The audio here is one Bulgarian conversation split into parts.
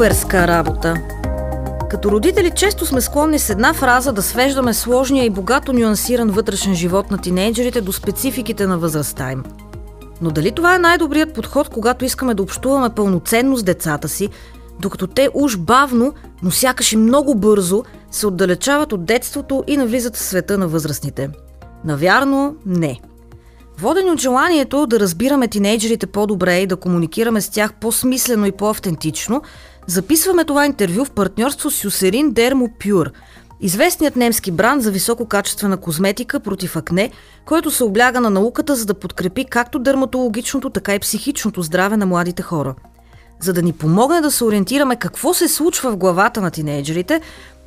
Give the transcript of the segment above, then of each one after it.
Ютуберска работа. Като родители често сме склонни с една фраза да свеждаме сложния и богато нюансиран вътрешен живот на тинейджерите до спецификите на възрастта им. Но дали това е най-добрият подход, когато искаме да общуваме пълноценно с децата си, докато те уж бавно, но сякаш и много бързо се отдалечават от детството и навлизат в света на възрастните? Навярно, не. Водени от желанието да разбираме тинейджерите по-добре и да комуникираме с тях по-смислено и по-автентично, записваме това интервю в партньорство с Юсерин Дермо Пюр, известният немски бранд за висококачествена козметика против акне, който се обляга на науката, за да подкрепи както дерматологичното, така и психичното здраве на младите хора. За да ни помогне да се ориентираме какво се случва в главата на тинейджерите,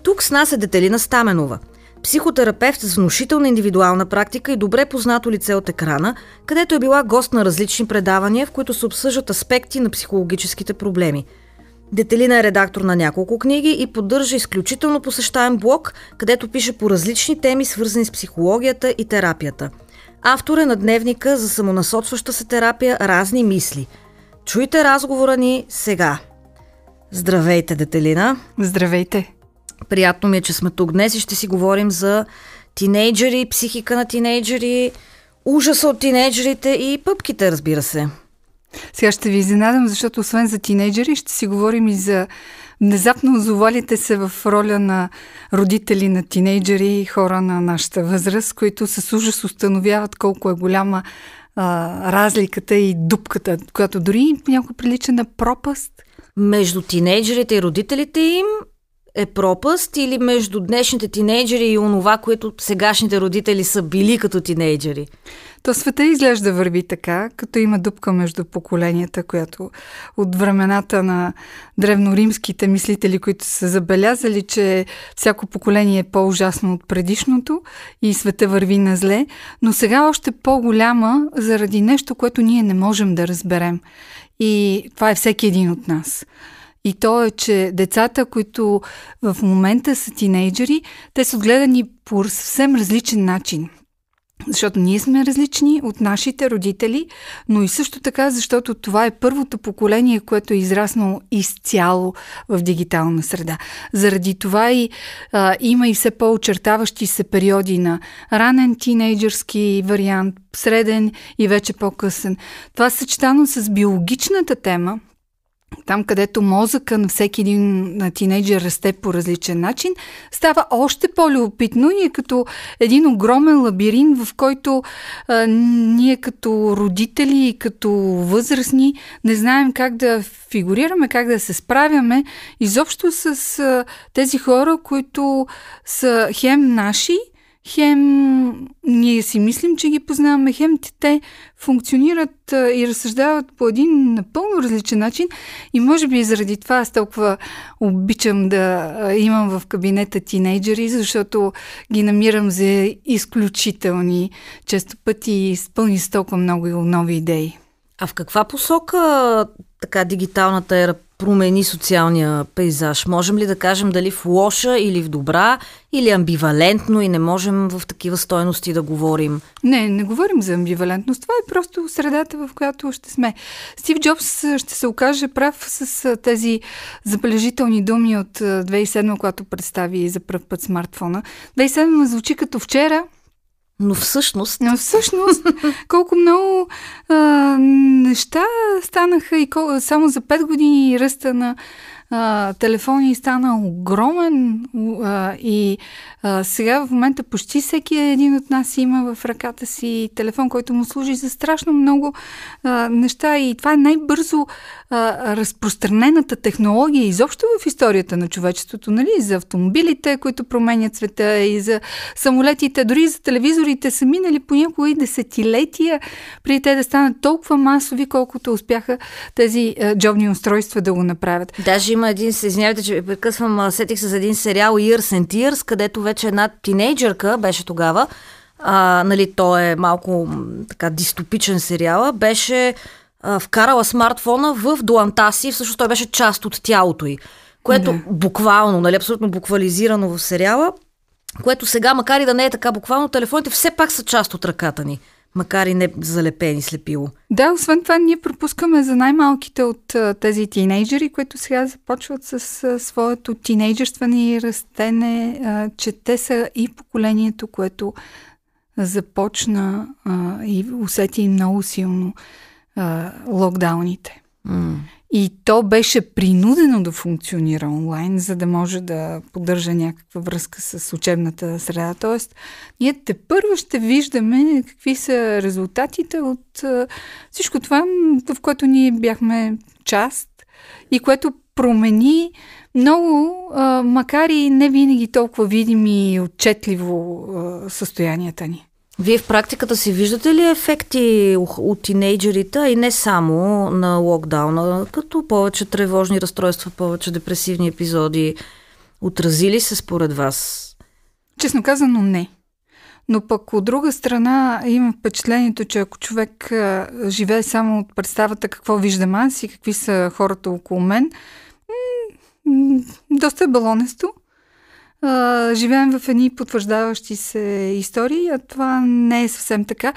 тук с нас е Детелина Стаменова – психотерапевт с внушителна индивидуална практика и добре познато лице от екрана, където е била гост на различни предавания, в които се обсъждат аспекти на психологическите проблеми. Детелина е редактор на няколко книги и поддържа изключително посещаем блог, където пише по различни теми, свързани с психологията и терапията. Автор е на дневника за самонасочваща се терапия Разни мисли. Чуйте разговора ни сега. Здравейте, Детелина! Здравейте! Приятно ми е, че сме тук днес и ще си говорим за тинейджери, психика на тинейджери, ужаса от тинейджерите и пъпките, разбира се. Сега ще ви изненадам, защото освен за тинейджери, ще си говорим и за внезапно озовалите се в роля на родители на тинейджери и хора на нашата възраст, които с ужас установяват колко е голяма а, разликата и дупката, която дори понякога прилича на пропаст. Между тинейджерите и родителите им е пропаст или между днешните тинейджери и онова, което сегашните родители са били като тинейджери? То света изглежда върви така, като има дупка между поколенията, която от времената на древноримските мислители, които са забелязали, че всяко поколение е по-ужасно от предишното и света върви на зле, но сега още по-голяма заради нещо, което ние не можем да разберем. И това е всеки един от нас. И то е, че децата, които в момента са тинейджери, те са отгледани по съвсем различен начин. Защото ние сме различни от нашите родители, но и също така, защото това е първото поколение, което е израснало изцяло в дигитална среда. Заради това и а, има и все по-очертаващи се периоди на ранен тинейджърски вариант, среден и вече по-късен. Това съчетано с биологичната тема, там, където мозъка на всеки един тинейджер расте по различен начин, става още по-любопитно и е като един огромен лабиринт, в който а, ние като родители и като възрастни не знаем как да фигурираме, как да се справяме изобщо с а, тези хора, които са хем наши, хем ние си мислим, че ги познаваме, хем те функционират и разсъждават по един напълно различен начин и може би заради това аз толкова обичам да имам в кабинета тинейджери, защото ги намирам за изключителни, често пъти изпълни с толкова много нови идеи. А в каква посока така дигиталната ера промени социалния пейзаж? Можем ли да кажем дали в лоша или в добра, или амбивалентно и не можем в такива стойности да говорим? Не, не говорим за амбивалентност. Това е просто средата, в която ще сме. Стив Джобс ще се окаже прав с тези забележителни думи от 2007, когато представи за първ път смартфона. 2007 звучи като вчера, но всъщност... Но всъщност, колко много а, неща станаха и кол... само за 5 години ръста на а, телефони стана огромен а, и а, сега в момента почти всеки един от нас има в ръката си телефон, който му служи за страшно много а, неща и това е най-бързо а, разпространената технология изобщо в историята на човечеството, нали? За автомобилите, които променят света и за самолетите, дори за телевизорите са минали по някои десетилетия преди те да станат толкова масови, колкото успяха тези а, джобни устройства да го направят. Даже има един, извинявайте, че прекъсвам, сетих се за един сериал Years and Tears, където една тинейджърка беше тогава, а, нали, то е малко така дистопичен сериал, беше а, вкарала смартфона в дуанта си, всъщност той беше част от тялото й, което да. буквално, нали, абсолютно буквализирано в сериала, което сега, макар и да не е така буквално, телефоните все пак са част от ръката ни. Макар и не залепени слепило. Да, освен това ние пропускаме за най-малките от тези тинейджери, които сега започват с своето тинейджерстване и растене, че те са и поколението, което започна и усети много силно локдауните. Mm. И то беше принудено да функционира онлайн, за да може да поддържа някаква връзка с учебната среда. Тоест, ние те първо ще виждаме какви са резултатите от всичко това, в което ние бяхме част и което промени много, макар и не винаги толкова видими и отчетливо състоянията ни. Вие в практиката си виждате ли ефекти от тинейджерите и не само на локдауна, като повече тревожни разстройства, повече депресивни епизоди? Отразили се според вас? Честно казано, не. Но пък от друга страна имам впечатлението, че ако човек живее само от представата какво виждам аз и какви са хората около мен, доста е балонесто живеем в едни потвърждаващи се истории, а това не е съвсем така.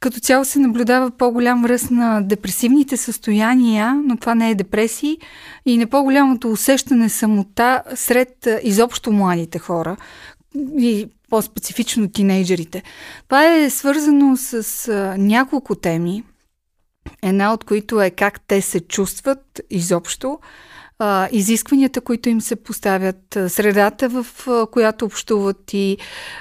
Като цяло се наблюдава по-голям ръст на депресивните състояния, но това не е депресии и не по-голямото усещане самота сред изобщо младите хора и по-специфично тинейджерите. Това е свързано с няколко теми, една от които е как те се чувстват изобщо, а, изискванията, които им се поставят, средата, в а, която общуват и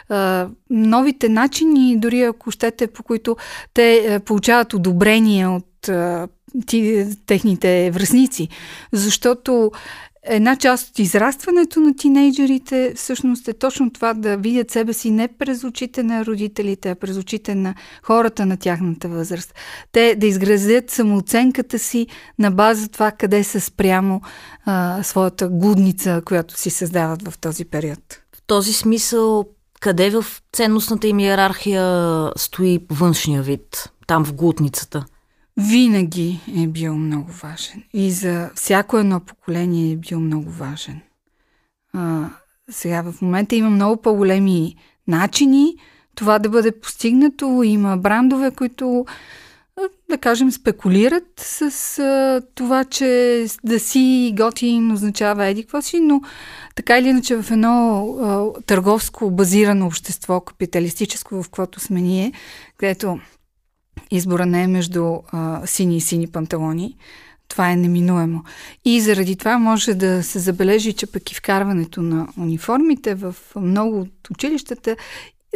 а, новите начини, дори ако щете, по които те а, получават одобрение от а, ти, техните връзници. Защото една част от израстването на тинейджерите всъщност е точно това да видят себе си не през очите на родителите, а през очите на хората на тяхната възраст. Те да изградят самооценката си на база това къде са спрямо а, своята глудница, която си създават в този период. В този смисъл, къде в ценностната им иерархия стои външния вид? Там в глутницата? Винаги е бил много важен. И за всяко едно поколение е бил много важен. А, сега в момента има много по-големи начини това да бъде постигнато. Има брандове, които да кажем, спекулират с а, това, че да си готин означава еди какво си, но така или иначе в едно а, търговско базирано общество, капиталистическо, в което сме ние, където избора не е между а, сини и сини панталони. Това е неминуемо. И заради това може да се забележи, че пък и вкарването на униформите в много от училищата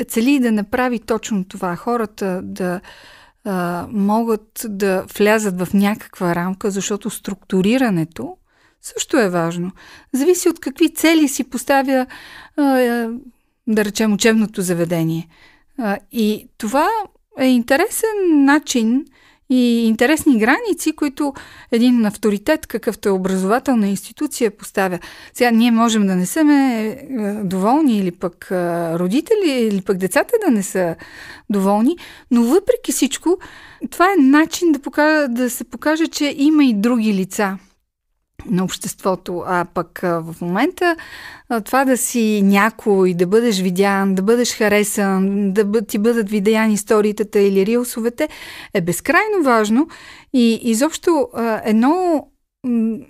цели да направи точно това. Хората да а, могат да влязат в някаква рамка, защото структурирането също е важно. Зависи от какви цели си поставя, а, да речем, учебното заведение. А, и това е интересен начин и интересни граници, които един авторитет, какъвто е образователна институция, поставя. Сега ние можем да не сме е, доволни или пък е, родители, или пък децата да не са доволни, но въпреки всичко, това е начин да, покажа, да се покаже, че има и други лица – на обществото. А пък в момента това да си някой, да бъдеш видян, да бъдеш харесан, да ти бъдат видяни историите или рилсовете е безкрайно важно и изобщо едно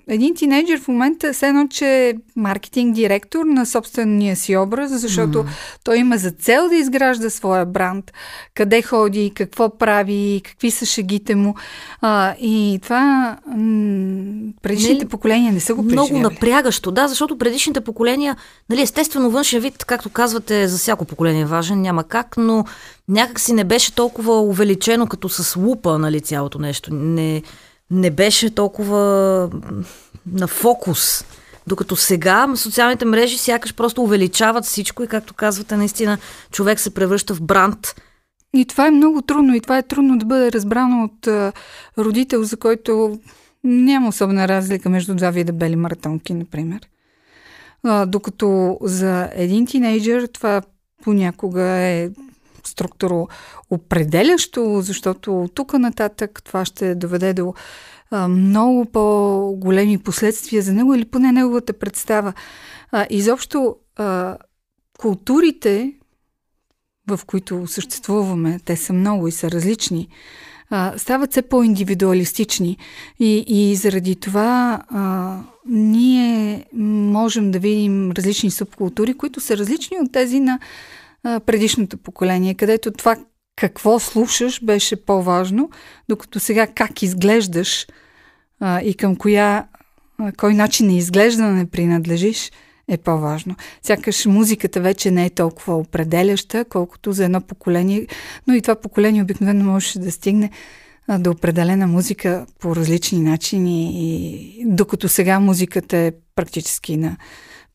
един тинейджър в момента все едно, че е маркетинг директор на собствения си образ, защото mm. той има за цел да изгражда своя бранд, къде ходи, какво прави, какви са шегите му. А, и това м- предишните не, поколения не са го преживяли. Много напрягащо, да, защото предишните поколения, нали, естествено външен вид, както казвате, за всяко поколение е важен, няма как, но някак си не беше толкова увеличено като с лупа, нали, цялото нещо. Не, не беше толкова на фокус. Докато сега социалните мрежи сякаш просто увеличават всичко и както казвате, наистина човек се превръща в бранд. И това е много трудно и това е трудно да бъде разбрано от родител, за който няма особена разлика между два вида бели маратонки, например. Докато за един тинейджър това понякога е структуро определящо, защото от тук нататък това ще доведе до а, много по-големи последствия за него или поне неговата представа. А, изобщо а, културите в които съществуваме, те са много и са различни, а, стават все по-индивидуалистични. И, и заради това а, ние можем да видим различни субкултури, които са различни от тези на а, предишното поколение, където това какво слушаш беше по-важно, докато сега как изглеждаш а, и към коя, а, кой начин на изглеждане принадлежиш е по-важно. Сякаш музиката вече не е толкова определяща, колкото за едно поколение, но и това поколение обикновено можеше да стигне до определена музика по различни начини, и, докато сега музиката е практически на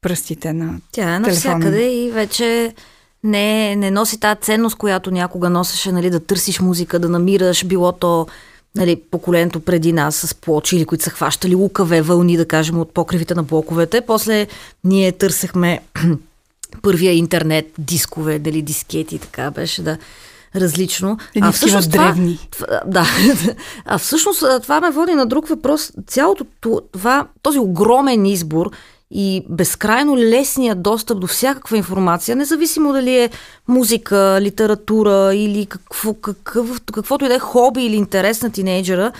пръстите на Тя е навсякъде и вече не, не носи тази ценност, която някога носеше, нали, да търсиш музика, да намираш, било то нали, поколението преди нас с плочи, които са хващали лукаве вълни, да кажем, от покривите на блоковете. После ние търсехме първия интернет, дискове, дали дискети, така беше да различно. Едни а всъщност древни. Това, да. А всъщност това ме води на друг въпрос. Цялото това, този огромен избор и безкрайно лесния достъп до всякаква информация, независимо дали е музика, литература или какво, какъв, каквото и да е хоби или интерес на тинейджера,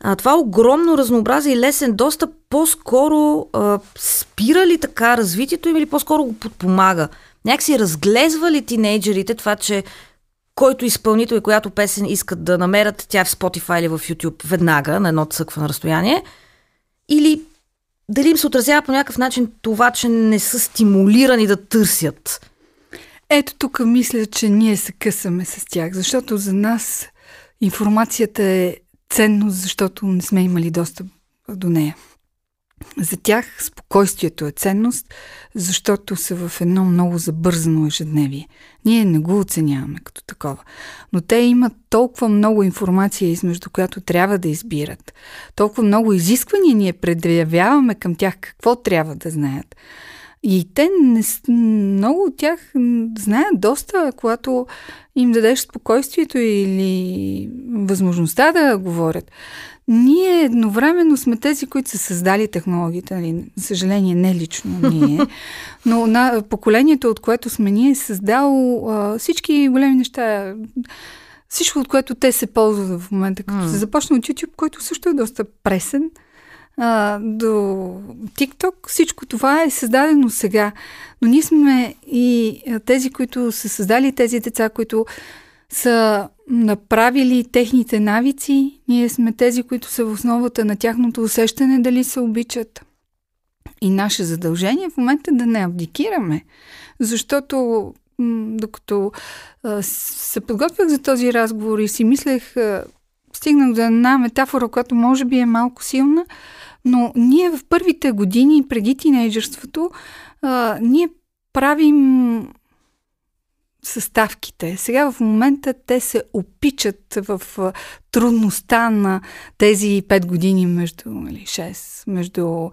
а, това огромно разнообразие и лесен достъп по-скоро а, спира ли така развитието им или по-скоро го подпомага? Някакси разглезва ли тинейджерите това, че който изпълнител и която песен искат да намерят, тя е в Spotify или в YouTube веднага, на едно цъква на разстояние, или дали им се отразява по някакъв начин това, че не са стимулирани да търсят? Ето тук мисля, че ние се късаме с тях, защото за нас информацията е ценност, защото не сме имали достъп до нея. За тях спокойствието е ценност, защото са в едно много забързано ежедневие. Ние не го оценяваме като такова. Но те имат толкова много информация, измежду която трябва да избират. Толкова много изисквания ние предявяваме към тях какво трябва да знаят. И те не, много от тях знаят доста, когато им дадеш спокойствието или възможността да говорят. Ние едновременно сме тези, които са създали технологията. Нали? За съжаление, не лично ние, но на поколението, от което сме ние, е създало а, всички големи неща. Всичко, от което те се ползват в момента. Като mm. се започна от YouTube, който също е доста пресен, а, до TikTok, всичко това е създадено сега. Но ние сме и тези, които са създали тези деца, които са направили техните навици, ние сме тези, които са в основата на тяхното усещане дали се обичат. И наше задължение в момента е да не абдикираме, защото докато се подготвях за този разговор и си мислех, стигнах до една метафора, която може би е малко силна, но ние в първите години преди тинейджерството, ние правим съставките. Сега в момента те се опичат в трудността на тези 5 години между нали, 6, между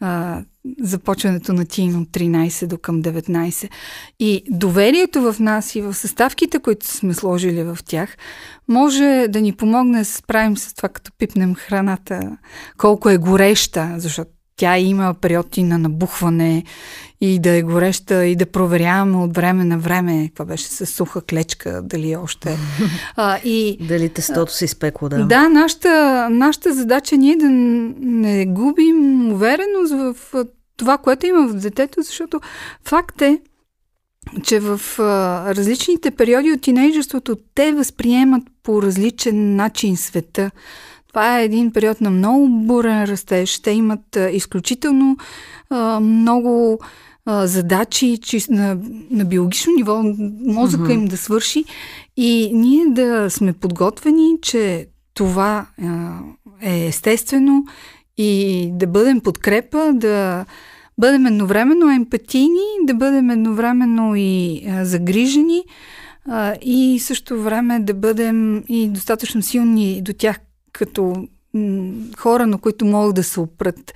а, започването на тин от 13 до към 19. И доверието в нас и в съставките, които сме сложили в тях, може да ни помогне да се справим с това, като пипнем храната, колко е гореща, защото тя има периоди на набухване и да е гореща и да проверяваме от време на време какво беше с суха клечка, дали е още. А, и, дали тестото се изпекло, да. Да, нашата, нашата задача ние да не губим увереност в това, което има в детето, защото факт е, че в а, различните периоди от тинейджерството те възприемат по различен начин света. Това е един период на много бурен растеж. Те имат изключително а, много а, задачи че, на, на биологично ниво, мозъка uh-huh. им да свърши и ние да сме подготвени, че това а, е естествено и да бъдем подкрепа, да бъдем едновременно емпатийни, да бъдем едновременно и а, загрижени а, и също време да бъдем и достатъчно силни до тях като хора, на които могат да се опрат.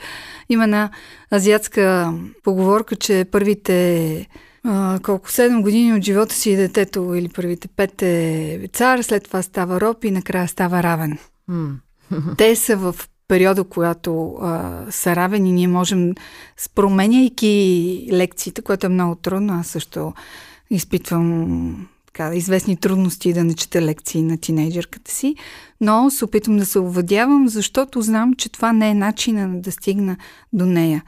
Има една азиатска поговорка, че първите а, колко 7 години от живота си детето или първите пет е цар, след това става роб и накрая става равен. Mm. Те са в периода, когато а, са равени, ние можем, променяйки лекциите, което е много трудно, аз също изпитвам така, известни трудности да не чета лекции на тинейджърката си, но се опитвам да се овладявам, защото знам, че това не е начина да стигна до нея.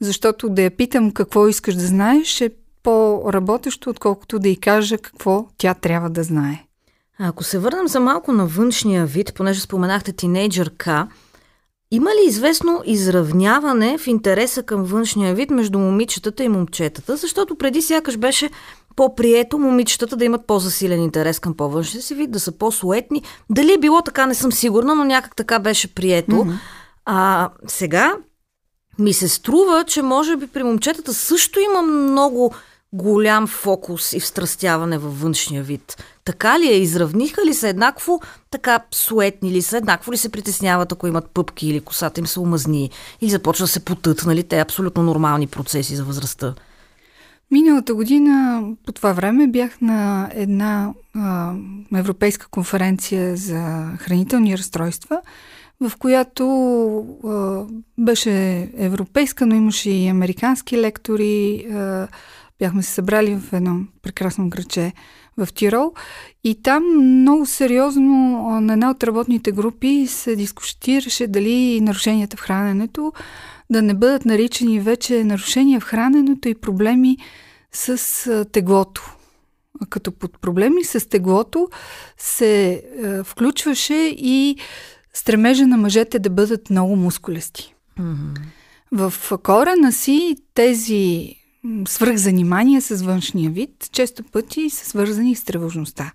Защото да я питам какво искаш да знаеш е по-работещо, отколкото да й кажа какво тя трябва да знае. А ако се върнем за малко на външния вид, понеже споменахте тинейджърка, има ли известно изравняване в интереса към външния вид между момичетата и момчетата? Защото преди сякаш беше по-прието момичетата да имат по-засилен интерес към по-външния си вид, да са по-суетни. Дали е било така, не съм сигурна, но някак така беше прието. Mm-hmm. А сега ми се струва, че може би при момчетата също има много голям фокус и встрастяване във външния вид. Така ли е? Изравниха ли се еднакво? Така суетни ли са? Еднакво ли се притесняват, ако имат пъпки или косата им се омазни? Или започва да се потът, нали? Те абсолютно нормални процеси за възрастта. Миналата година по това време бях на една а, европейска конференция за хранителни разстройства, в която а, беше европейска, но имаше и американски лектори. А, бяхме се събрали в едно прекрасно граче в Тирол и там много сериозно на една от работните групи се дискутираше дали нарушенията в храненето да не бъдат наричани вече нарушения в храненето и проблеми с теглото. Като под проблеми с теглото се включваше и стремежа на мъжете да бъдат много мускулести. Mm-hmm. В корена си тези свръхзанимания с външния вид често пъти са свързани с тревожността.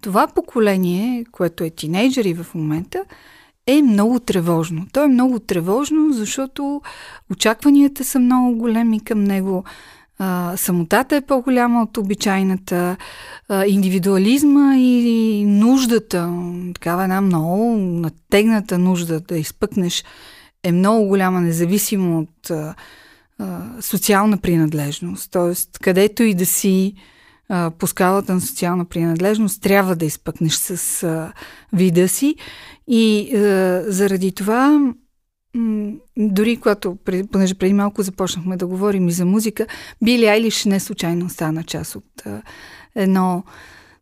Това поколение, което е тинейджери в момента, е много тревожно. То е много тревожно, защото очакванията са много големи към него, а, самотата е по-голяма от обичайната, а, индивидуализма и нуждата, такава една много натегната нужда да изпъкнеш е много голяма, независимо от а, социална принадлежност. Тоест, където и да си а, по скалата на социална принадлежност, трябва да изпъкнеш с а, вида си. И а, заради това дори когато, понеже преди малко започнахме да говорим и за музика, Били Айлиш не случайно стана част от а, едно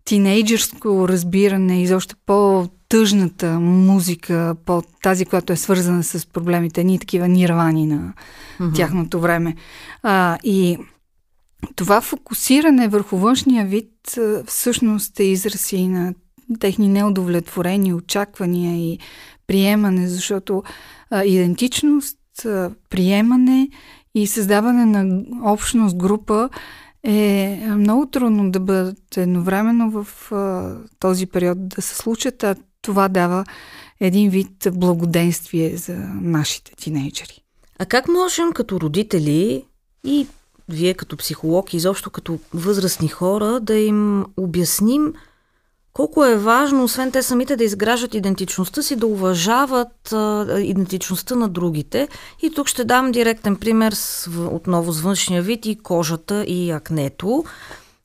тинейджърско разбиране, изобщо по-тъжната музика, по тази, която е свързана с проблемите, ни такива нирвани на mm-hmm. тяхното време. А, и това фокусиране върху външния вид всъщност е израз и на техни неудовлетворени очаквания и приемане, защото а, идентичност, а, приемане и създаване на общност, група е много трудно да бъдат едновременно в а, този период да се случат, а това дава един вид благоденствие за нашите тинейджери. А как можем като родители и вие като психолог изобщо като възрастни хора да им обясним колко е важно, освен те самите да изграждат идентичността си, да уважават а, идентичността на другите. И тук ще дам директен пример с, отново с външния вид и кожата и акнето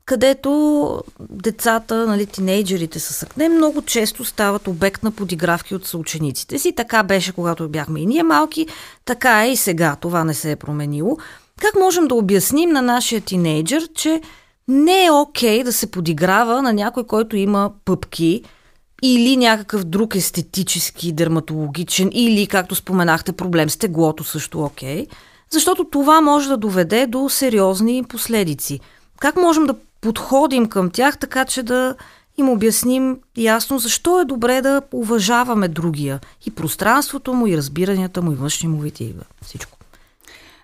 където децата, нали, тинейджерите с акне много често стават обект на подигравки от съучениците си. Така беше, когато бяхме и ние малки, така е и сега. Това не се е променило. Как можем да обясним на нашия тинейджър, че не е окей okay да се подиграва на някой, който има пъпки или някакъв друг естетически, дерматологичен или, както споменахте, проблем с теглото също окей, okay, защото това може да доведе до сериозни последици. Как можем да подходим към тях, така че да им обясним ясно защо е добре да уважаваме другия и пространството му, и разбиранията му, и външния му вид, и всичко.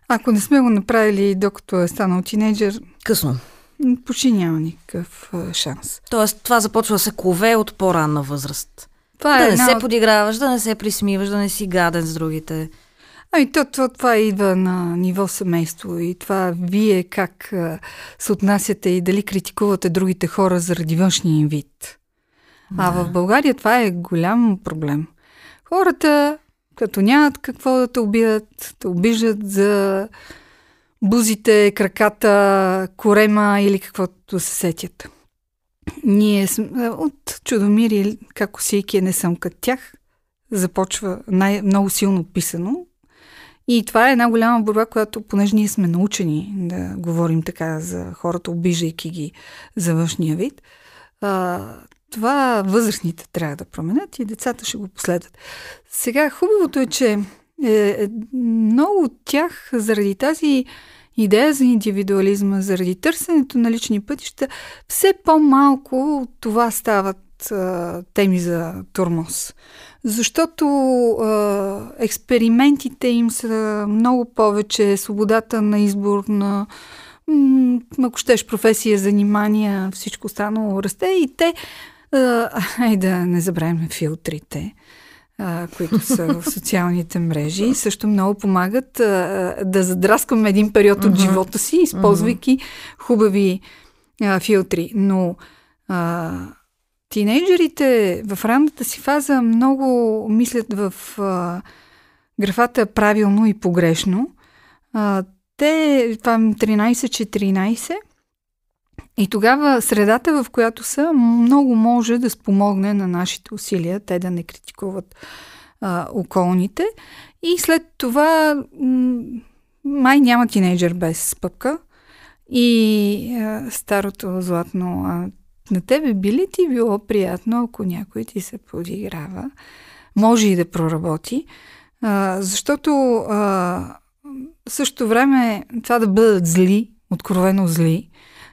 Ако не сме го направили докато е станал тинейджър... Късно почти няма никакъв шанс. Тоест, това започва да се кове от по-ранна възраст. Това да е не се от... подиграваш, да не се присмиваш, да не си гаден с другите. Ами то, то, това идва на ниво семейство и това вие как а, се отнасяте и дали критикувате другите хора заради външния им вид. Да. А в България това е голям проблем. Хората, като нямат какво да те убият, те обиждат за бузите, краката, корема или каквото се сетят. Ние сме, от Чудомир как косийки не съм като тях, започва най- много силно писано. И това е една голяма борба, която, понеже ние сме научени да говорим така за хората, обижайки ги за външния вид, А, това възрастните трябва да променят и децата ще го последват. Сега хубавото е, че е, е, много от тях заради тази идея за индивидуализма, заради търсенето на лични пътища, все по-малко това стават а, теми за турмоз. Защото а, експериментите им са много повече, свободата на избор на ако щеш професия, занимания, всичко останало расте и те, ай да не забравяме филтрите, а, които са в социалните мрежи, също много помагат а, да задраскаме един период от живота си, използвайки хубави а, филтри. Но а, тинейджерите в ранната си фаза много мислят в а, графата правилно и погрешно. А, те, това 13-14, и тогава средата, в която са, много може да спомогне на нашите усилия, те да не критикуват а, околните. И след това м- май няма тинейджър без пъпка. И а, старото златно, а на тебе би ли ти било приятно, ако някой ти се подиграва? Може и да проработи. А, защото а, в същото време това да бъдат зли, откровено зли,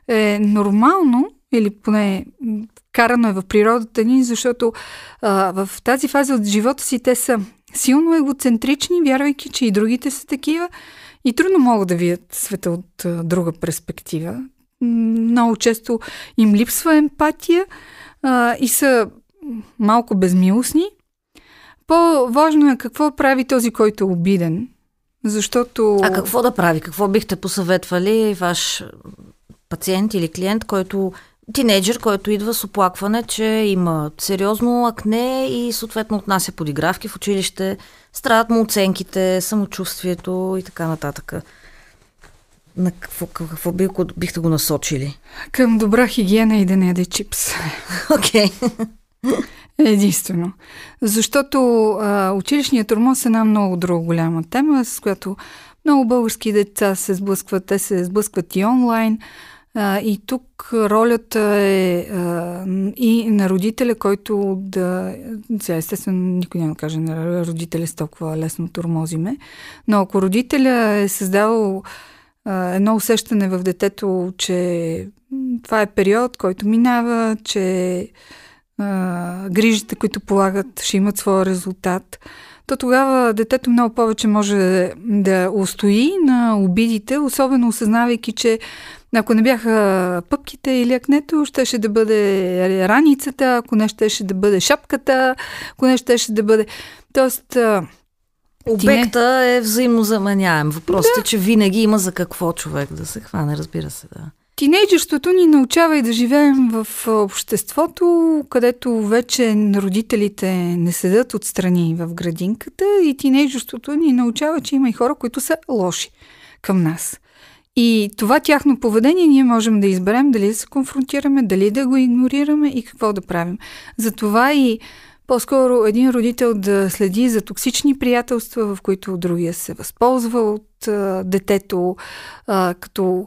е нормално, или поне карано е в природата ни, защото а, в тази фаза от живота си те са силно егоцентрични, вярвайки, че и другите са такива и трудно могат да видят света от а, друга перспектива. Много често им липсва емпатия а, и са малко безмилостни. По-важно е какво прави този, който е обиден. Защото... А какво да прави? Какво бихте посъветвали ваш пациент или клиент, който тинейджър, който идва с оплакване, че има сериозно акне и съответно отнася подигравки в училище, страдат му оценките, самочувствието и така нататък. На какво, какво бих, бихте го насочили? Към добра хигиена и да не яде чипс. Окей. Okay. Единствено. Защото а, училищният тормоз е една много друга голяма тема, с която много български деца се сблъскват. Те се сблъскват и онлайн. А, и тук ролята е а, и на родителя, който да... Сега, естествено, никой няма да каже на родителя с толкова лесно тормозиме, но ако родителя е създавал едно усещане в детето, че това е период, който минава, че а, грижите, които полагат, ще имат своя резултат, то тогава детето много повече може да устои на обидите, особено осъзнавайки, че ако не бяха пъпките или акнето, щеше да бъде раницата, ако не щеше да бъде шапката, ако не щеше да бъде... Тоест, Обекта не... е взаимозаменяем. Въпросът е, да. е, че винаги има за какво човек да се хване, разбира се, да. Тинейджерството ни научава и да живеем в обществото, където вече родителите не седат отстрани в градинката и тинейджерството ни научава, че има и хора, които са лоши към нас. И това тяхно поведение ние можем да изберем дали да се конфронтираме, дали да го игнорираме и какво да правим. Затова и по-скоро един родител да следи за токсични приятелства, в които другия се възползва от а, детето, а, като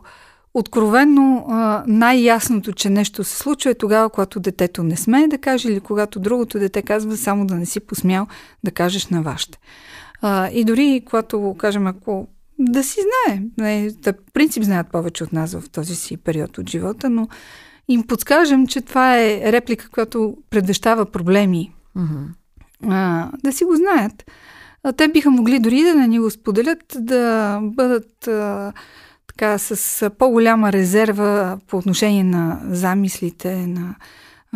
откровенно най-ясното, че нещо се случва е тогава, когато детето не смее да каже или когато другото дете казва само да не си посмял да кажеш на вашите. и дори когато кажем, ако да си знае. Не, да, принцип знаят повече от нас в този си период от живота, но им подскажем, че това е реплика, която предвещава проблеми. Mm-hmm. А, да си го знаят. А, те биха могли дори да не ни го споделят, да бъдат а, така с по-голяма резерва по отношение на замислите, на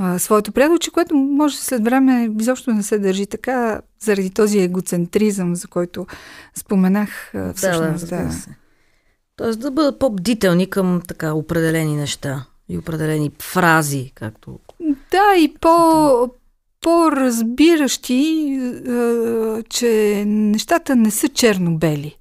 а, своето приятелче, което може след време изобщо не се държи така, заради този егоцентризъм, за който споменах всъщност. Да, да, се. Тоест да бъдат по-бдителни към така определени неща и определени фрази, както... Да, и по, по-разбиращи, че нещата не са черно-бели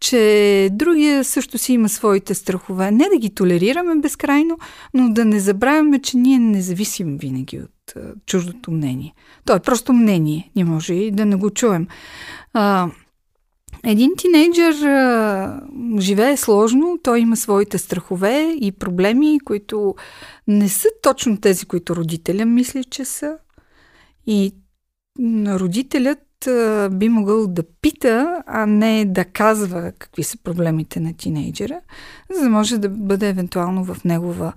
че другия също си има своите страхове. Не да ги толерираме безкрайно, но да не забравяме, че ние не зависим винаги от а, чуждото мнение. То е просто мнение. Не може и да не го чуем. А, един тинейджър а, живее сложно, той има своите страхове и проблеми, които не са точно тези, които родителя мисли, че са. И родителят би могъл да пита, а не да казва какви са проблемите на тинейджера, за да може да бъде евентуално в негова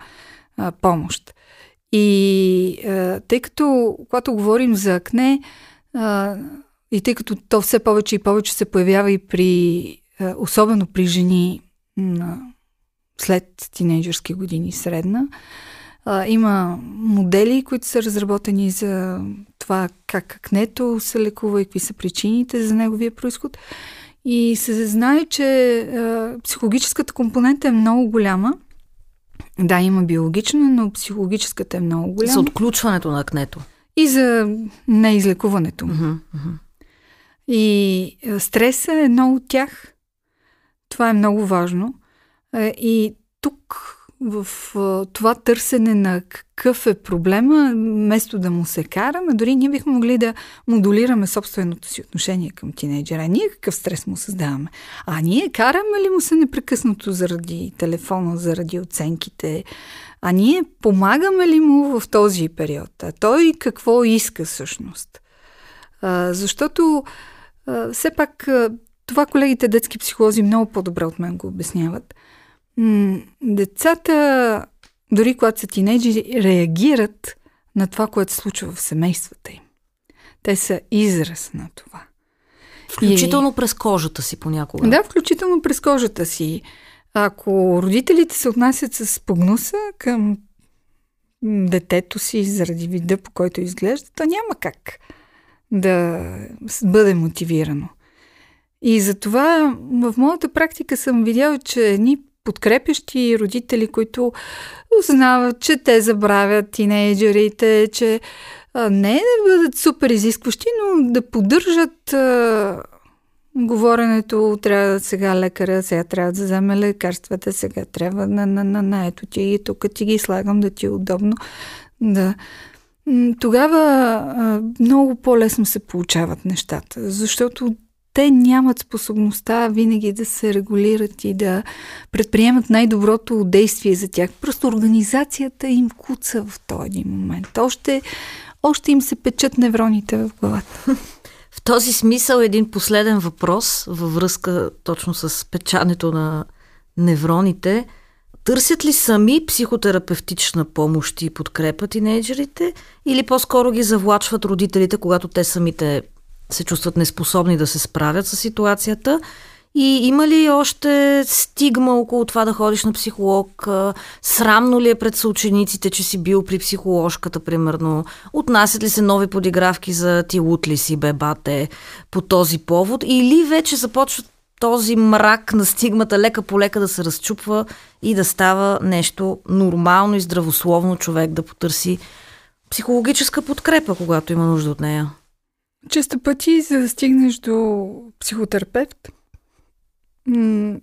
а, помощ. И а, тъй като, когато говорим за акне, а, и тъй като то все повече и повече се появява и при, особено при жени след тинейджърски години средна, има модели, които са разработени за това как акнето се лекува и какви са причините за неговия происход. И се знае, че психологическата компонента е много голяма. Да, има биологична, но психологическата е много голяма. За отключването на акнето. И за неизлекуването. Uh-huh, uh-huh. И стреса е едно от тях. Това е много важно. И тук в това търсене на какъв е проблема, вместо да му се караме, дори ние бихме могли да модулираме собственото си отношение към тинейджера. Ние какъв стрес му създаваме? А ние караме ли му се непрекъснато заради телефона, заради оценките? А ние помагаме ли му в този период? А той какво иска всъщност? А, защото а, все пак а, това колегите детски психолози много по-добре от мен го обясняват. М- децата, дори когато са тинейджери, реагират на това, което се случва в семействата им. Те са израз на това. Включително и... през кожата си понякога. Да, включително през кожата си. Ако родителите се отнасят с погнуса към детето си заради вида, по който изглежда, то няма как да бъде мотивирано. И затова в моята практика съм видяла, че едни подкрепящи родители, които узнават, че те забравят тинейджерите, че не да бъдат супер изискващи, но да поддържат а, говоренето, трябва сега лекаря, сега трябва да вземе лекарствата, сега трябва на, на, на, на ето ти тук ти ги слагам да ти е удобно. Да, тогава а, много по-лесно се получават нещата, защото те нямат способността винаги да се регулират и да предприемат най-доброто действие за тях. Просто организацията им куца в този момент. Още, още им се печат невроните в главата. В този смисъл един последен въпрос във връзка точно с печането на невроните – Търсят ли сами психотерапевтична помощ и подкрепа тинейджерите или по-скоро ги завлачват родителите, когато те самите се чувстват неспособни да се справят с ситуацията? И има ли още стигма около това да ходиш на психолог? Срамно ли е пред съучениците, че си бил при психоложката, примерно? Отнасят ли се нови подигравки за ти лут ли си, бебате, по този повод? Или вече започват този мрак на стигмата лека по лека да се разчупва и да става нещо нормално и здравословно човек да потърси психологическа подкрепа, когато има нужда от нея. Често пъти, за да стигнеш до психотерапевт,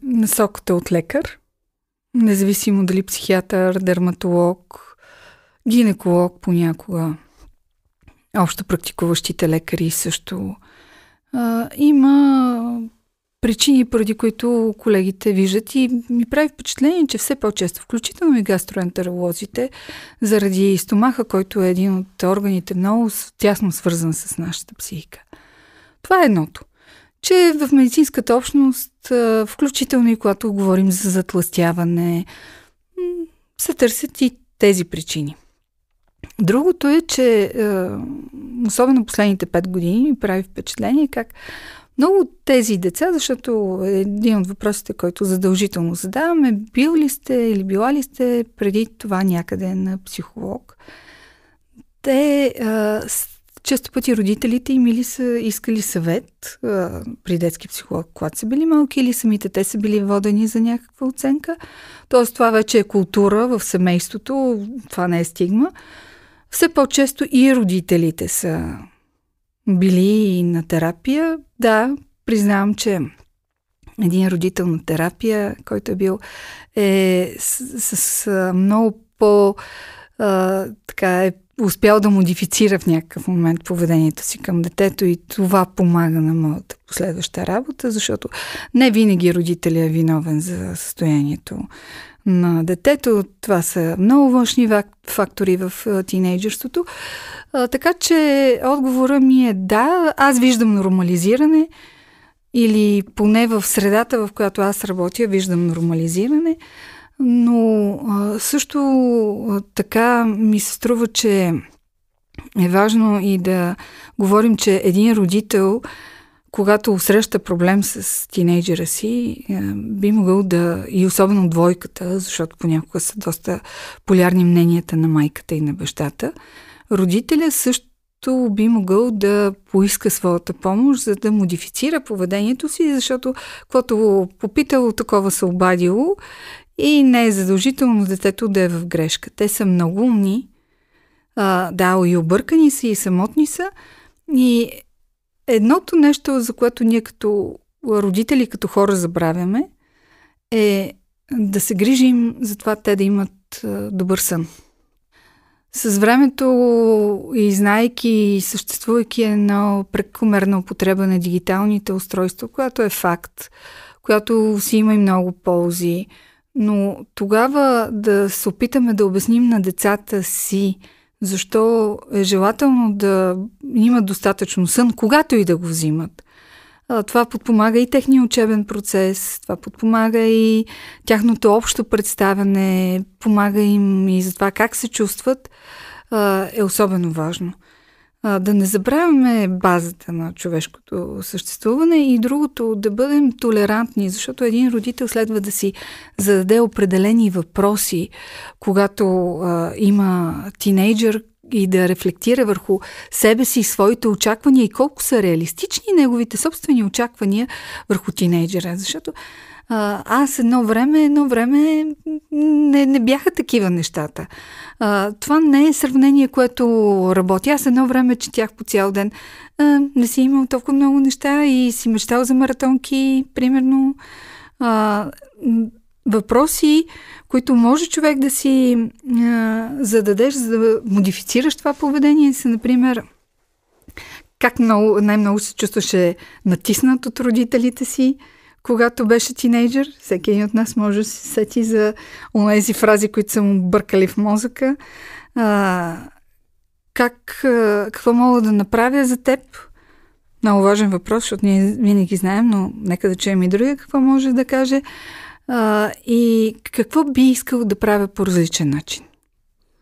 насоката от лекар, независимо дали психиатър, дерматолог, гинеколог понякога, общо практикуващите лекари също. Има причини, поради които колегите виждат и ми прави впечатление, че все по-често, включително и гастроентеролозите, заради стомаха, който е един от органите много тясно свързан с нашата психика. Това е едното. Че в медицинската общност, включително и когато говорим за затластяване, се търсят и тези причини. Другото е, че особено последните пет години ми прави впечатление как много от тези деца, защото един от въпросите, който задължително задаваме, бил ли сте или била ли сте преди това някъде на психолог, те често пъти родителите им или са искали съвет при детски психолог, когато са били малки, или самите те са били водени за някаква оценка. Тоест това вече е култура в семейството, това не е стигма. Все по-често и родителите са били на терапия. Да, признавам, че един родител на терапия, който е бил е с, с, с много по а, така е успял да модифицира в някакъв момент поведението си към детето и това помага на моята последваща работа, защото не винаги родителя е виновен за състоянието на детето. Това са много външни фактори в тинейджерството. Така че отговора ми е да, аз виждам нормализиране или поне в средата, в която аз работя, виждам нормализиране. Но също така ми се струва, че е важно и да говорим, че един родител, когато среща проблем с тинейджера си, би могъл да, и особено двойката, защото понякога са доста полярни мненията на майката и на бащата, родителя също би могъл да поиска своята помощ, за да модифицира поведението си, защото когато попитало, такова се обадило и не е задължително детето да е в грешка. Те са много умни, а, да, и объркани са, и самотни са. И едното нещо, за което ние като родители, като хора забравяме, е да се грижим за това те да имат добър сън. С времето и знайки и съществувайки едно прекомерна употреба на дигиталните устройства, която е факт, която си има и много ползи, но тогава да се опитаме да обясним на децата си защо е желателно да имат достатъчно сън, когато и да го взимат. Това подпомага и техния учебен процес, това подпомага и тяхното общо представяне, помага им и за това как се чувстват, е особено важно да не забравяме базата на човешкото съществуване и другото, да бъдем толерантни, защото един родител следва да си зададе определени въпроси, когато а, има тинейджър и да рефлектира върху себе си и своите очаквания и колко са реалистични неговите собствени очаквания върху тинейджера. Защото аз едно време, едно време не, не бяха такива нещата. А, това не е сравнение, което работи. Аз едно време четях по цял ден. А, не си имал толкова много неща и си мечтал за маратонки, примерно. А, въпроси, които може човек да си а, зададеш, за да модифицираш това поведение, са, например, как много, най-много се чувстваше натиснат от родителите си, когато беше тинейджър. Всеки един от нас може да се сети за онези фрази, които са му бъркали в мозъка. А, как, какво мога да направя за теб? Много важен въпрос, защото ние винаги знаем, но нека да чуем и другия какво може да каже. А, и какво би искал да правя по различен начин?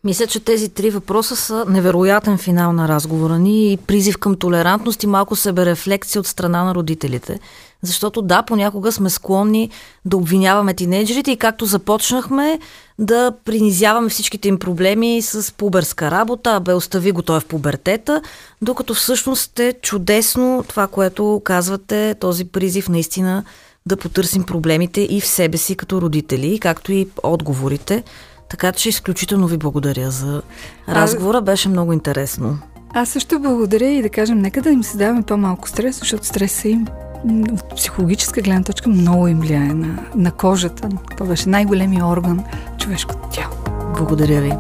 Мисля, че тези три въпроса са невероятен финал на разговора ни и призив към толерантност и малко себерефлексия от страна на родителите. Защото да, понякога сме склонни да обвиняваме тинейджерите и както започнахме да принизяваме всичките им проблеми с пуберска работа, бе остави го той в пубертета, докато всъщност е чудесно това, което казвате, този призив наистина да потърсим проблемите и в себе си като родители, както и отговорите. Така че изключително ви благодаря за разговора. Беше много интересно. Аз също благодаря и да кажем, нека да им се даваме по-малко стрес, защото стреса им от психологическа гледна точка много им влияе на, на кожата. Това беше най-големия орган човешкото тяло. Благодаря ви.